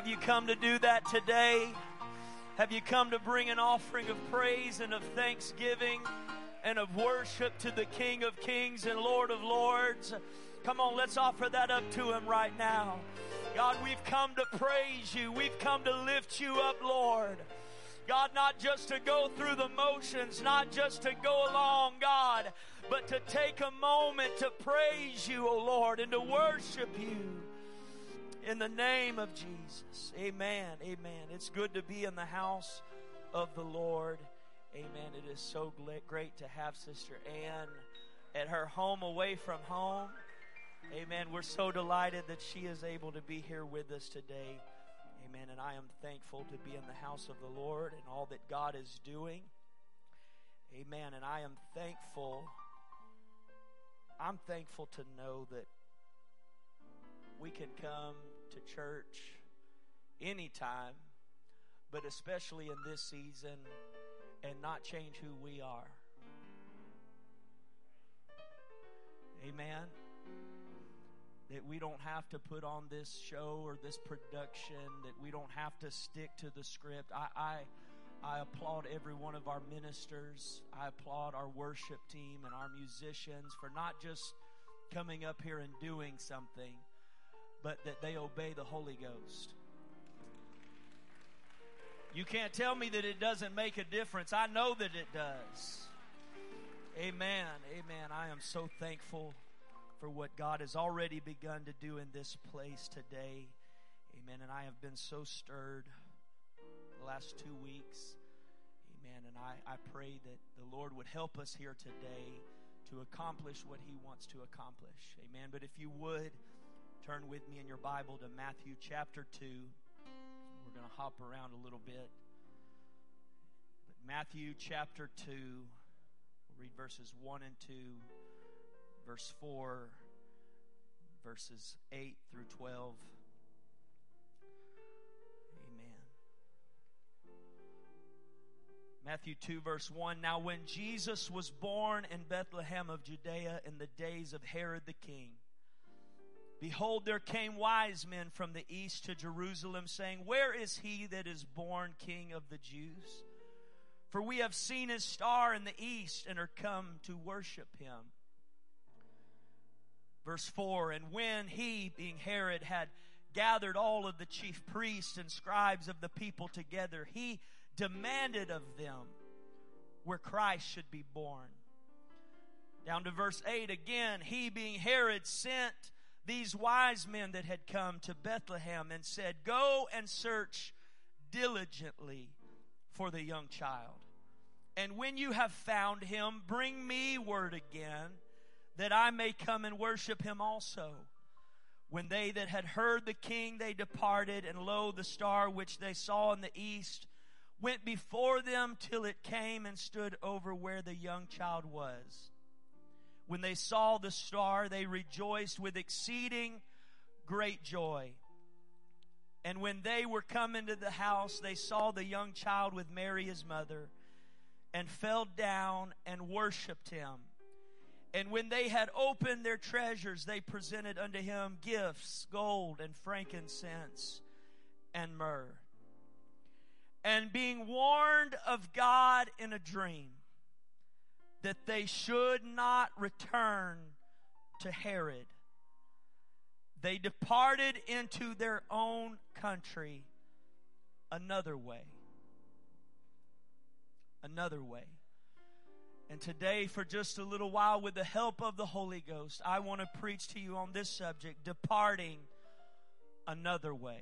Have you come to do that today? Have you come to bring an offering of praise and of thanksgiving and of worship to the King of Kings and Lord of Lords? Come on, let's offer that up to Him right now. God, we've come to praise you. We've come to lift you up, Lord. God, not just to go through the motions, not just to go along, God, but to take a moment to praise you, O Lord, and to worship you in the name of Jesus. Amen. Amen. It's good to be in the house of the Lord. Amen. It is so great to have Sister Ann at her home away from home. Amen. We're so delighted that she is able to be here with us today. Amen. And I am thankful to be in the house of the Lord and all that God is doing. Amen. And I am thankful. I'm thankful to know that we can come to church anytime, but especially in this season, and not change who we are. Amen. That we don't have to put on this show or this production, that we don't have to stick to the script. I, I, I applaud every one of our ministers. I applaud our worship team and our musicians for not just coming up here and doing something, but that they obey the Holy Ghost. You can't tell me that it doesn't make a difference. I know that it does. Amen. Amen. I am so thankful for what God has already begun to do in this place today. Amen. And I have been so stirred the last two weeks. Amen. And I, I pray that the Lord would help us here today to accomplish what He wants to accomplish. Amen. But if you would, Turn with me in your Bible to Matthew chapter 2. We're going to hop around a little bit. But Matthew chapter 2, we'll read verses 1 and 2, verse 4, verses 8 through 12. Amen. Matthew 2, verse 1. Now, when Jesus was born in Bethlehem of Judea in the days of Herod the king, Behold, there came wise men from the east to Jerusalem, saying, Where is he that is born King of the Jews? For we have seen his star in the east and are come to worship him. Verse 4 And when he, being Herod, had gathered all of the chief priests and scribes of the people together, he demanded of them where Christ should be born. Down to verse 8 again, he, being Herod, sent these wise men that had come to Bethlehem and said, Go and search diligently for the young child. And when you have found him, bring me word again that I may come and worship him also. When they that had heard the king, they departed, and lo, the star which they saw in the east went before them till it came and stood over where the young child was. When they saw the star, they rejoiced with exceeding great joy. And when they were come into the house, they saw the young child with Mary his mother, and fell down and worshipped him. And when they had opened their treasures, they presented unto him gifts, gold and frankincense and myrrh. And being warned of God in a dream, that they should not return to Herod. They departed into their own country another way. Another way. And today, for just a little while, with the help of the Holy Ghost, I want to preach to you on this subject departing another way.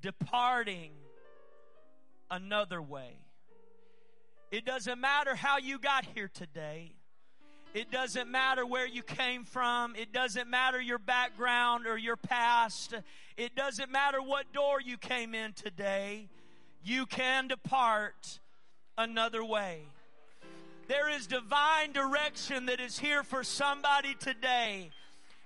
Departing another way. It doesn't matter how you got here today. It doesn't matter where you came from. It doesn't matter your background or your past. It doesn't matter what door you came in today. You can depart another way. There is divine direction that is here for somebody today.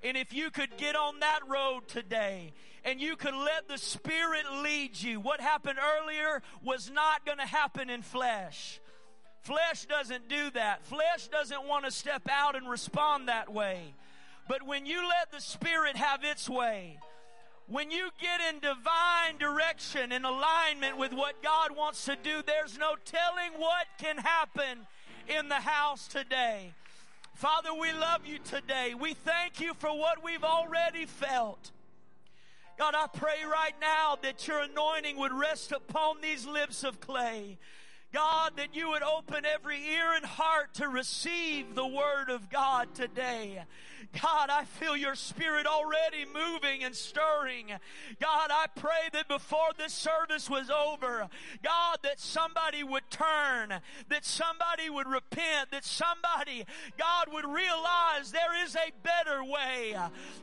And if you could get on that road today and you could let the Spirit lead you, what happened earlier was not going to happen in flesh. Flesh doesn't do that. Flesh doesn't want to step out and respond that way. But when you let the Spirit have its way, When you get in divine direction and alignment with what God wants to do, there's no telling what can happen in the house today. Father, we love you today. We thank you for what we've already felt. God, I pray right now that your anointing would rest upon these lips of clay. God, that you would open every ear and heart to receive the word of God today. God, I feel your spirit already moving and stirring. God, I pray that before this service was over, God, that somebody would turn, that somebody would repent, that somebody, God, would realize there is a better way.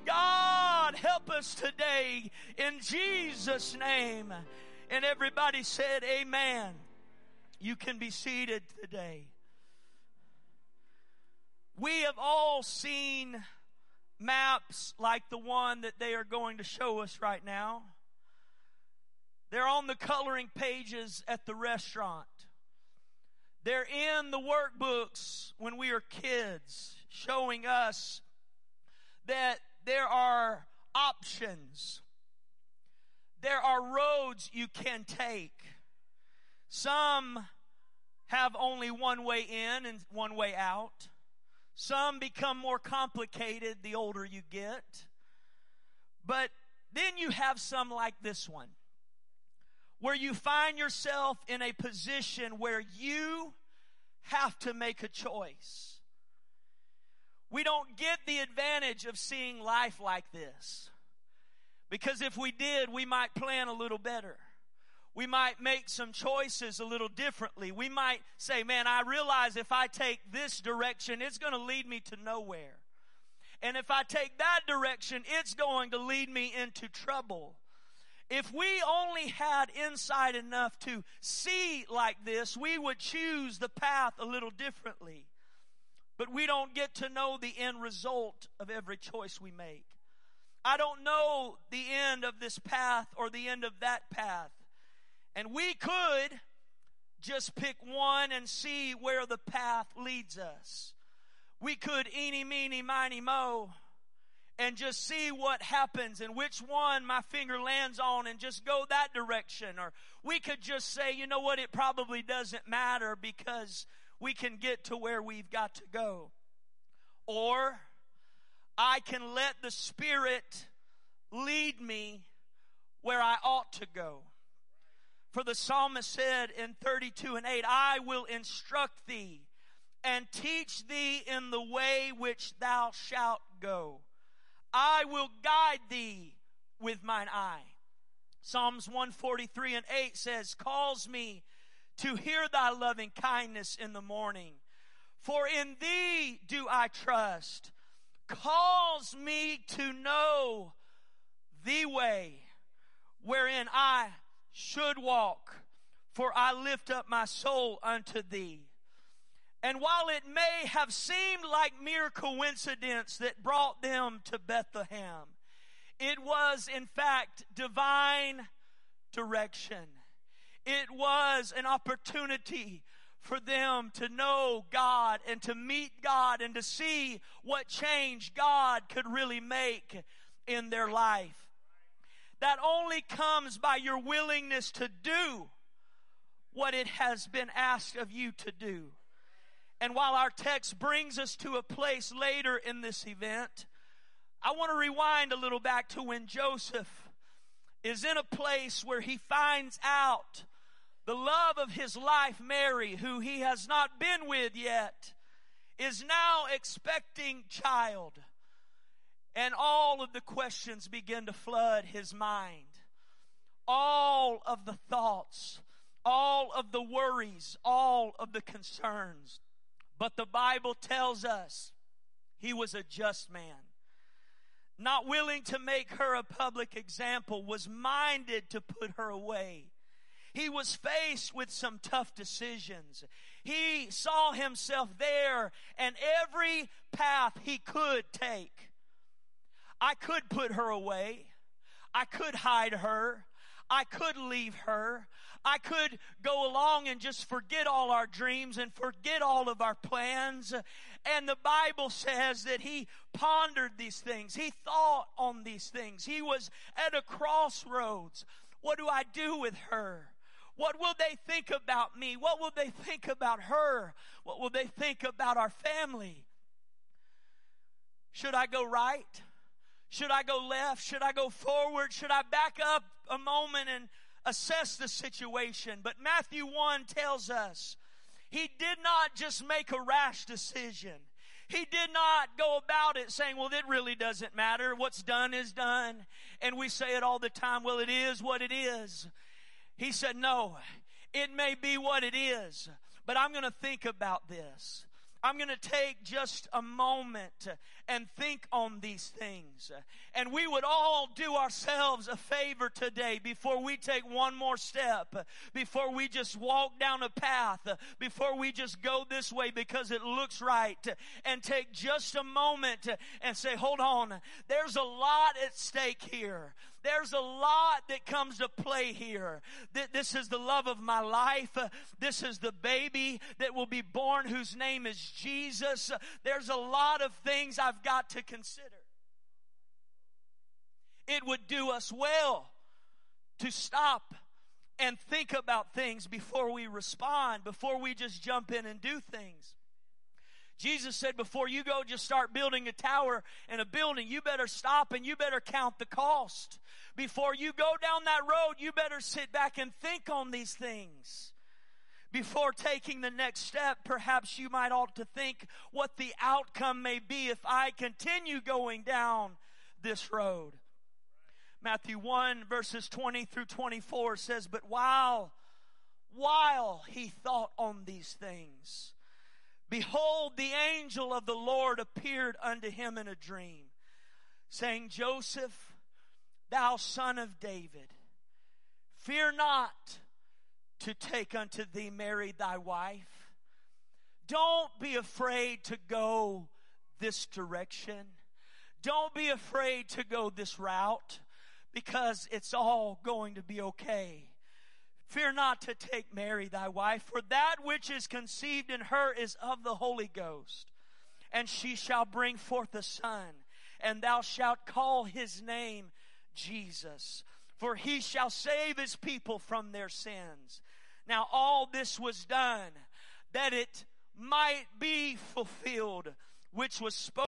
God, help us today in Jesus' name. And everybody said, Amen. You can be seated today. We have all seen maps like the one that they are going to show us right now. They're on the coloring pages at the restaurant. They're in the workbooks when we are kids, showing us that there are options. There are roads you can take. Some have only one way in and one way out. Some become more complicated the older you get. But then you have some like this one, where you find yourself in a position where you have to make a choice. We don't get the advantage of seeing life like this. Because if we did, we might plan a little better we might make some choices a little differently. We might say, man, I realize if I take this direction, it's going to lead me to nowhere. And if I take that direction, it's going to lead me into trouble. If we only had insight enough to see like this, we would choose the path a little differently. But we don't get to know the end result of every choice we make. I don't know the end of this path or the end of that path. And we could just pick one and see where the path leads us. We could eeny, meeny, miny, mo and just see what happens and which one my finger lands on and just go that direction. Or we could just say, you know what, it probably doesn't matter because we can get to where we've got to go. Or I can let the Spirit lead me where I ought to go. For the psalmist said in 32 and 8, I will instruct thee and teach thee in the way which thou shalt go. I will guide thee with mine eye. Psalms 143 and 8 says, Calls me to hear thy loving kindness in the morning. For in thee do I trust. Calls me to know the way wherein I should walk, for I lift up my soul unto thee. And while it may have seemed like mere coincidence that brought them to Bethlehem, it was in fact divine direction. It was an opportunity for them to know God and to meet God and to see what change God could really make in their life that only comes by your willingness to do what it has been asked of you to do. And while our text brings us to a place later in this event, I want to rewind a little back to when Joseph is in a place where he finds out the love of his life, Mary, who he has not been with yet, is now expecting child. And all of the questions begin to flood his mind. All of the thoughts, all of the worries, all of the concerns. But the Bible tells us he was a just man. Not willing to make her a public example, was minded to put her away. He was faced with some tough decisions. He saw himself there and every path he could take I could put her away. I could hide her. I could leave her. I could go along and just forget all our dreams and forget all of our plans And the Bible says that he pondered these things. He thought on these things. He was at a crossroads. What do I do with her? What will they think about me? What will they think about her? What will they think about our family? Should I go right? Should I go left? Should I go forward? Should I back up a moment and assess the situation? But Matthew 1 tells us he did not just make a rash decision. He did not go about it saying, well, it really doesn't matter. What's done is done. And we say it all the time, well, it is what it is. He said, no, it may be what it is, but I'm going to think about this. I'm going to take just a moment and think on these things. And we would all do ourselves a favor today before we take one more step, before we just walk down a path, before we just go this way because it looks right, and take just a moment and say, hold on, there's a lot at stake here. There's a lot that comes to play here. This is the love of my life. This is the baby that will be born whose name is Jesus. There's a lot of things I've got to consider. It would do us well to stop and think about things before we respond, before we just jump in and do things. Jesus said, before you go just start building a tower and a building, you better stop and you better count the cost. Before you go down that road, you better sit back and think on these things. Before taking the next step, perhaps you might ought to think what the outcome may be if I continue going down this road. Matthew 1 verses 20 through 24 says, But while, while he thought on these things, Behold, the angel of the Lord appeared unto him in a dream, saying, Joseph, thou son of David, fear not to take unto thee Mary thy wife. Don't be afraid to go this direction. Don't be afraid to go this route because it's all going to be okay. Fear not to take Mary thy wife, for that which is conceived in her is of the Holy Ghost. And she shall bring forth a son, and thou shalt call his name Jesus, for he shall save his people from their sins. Now all this was done that it might be fulfilled, which was spoken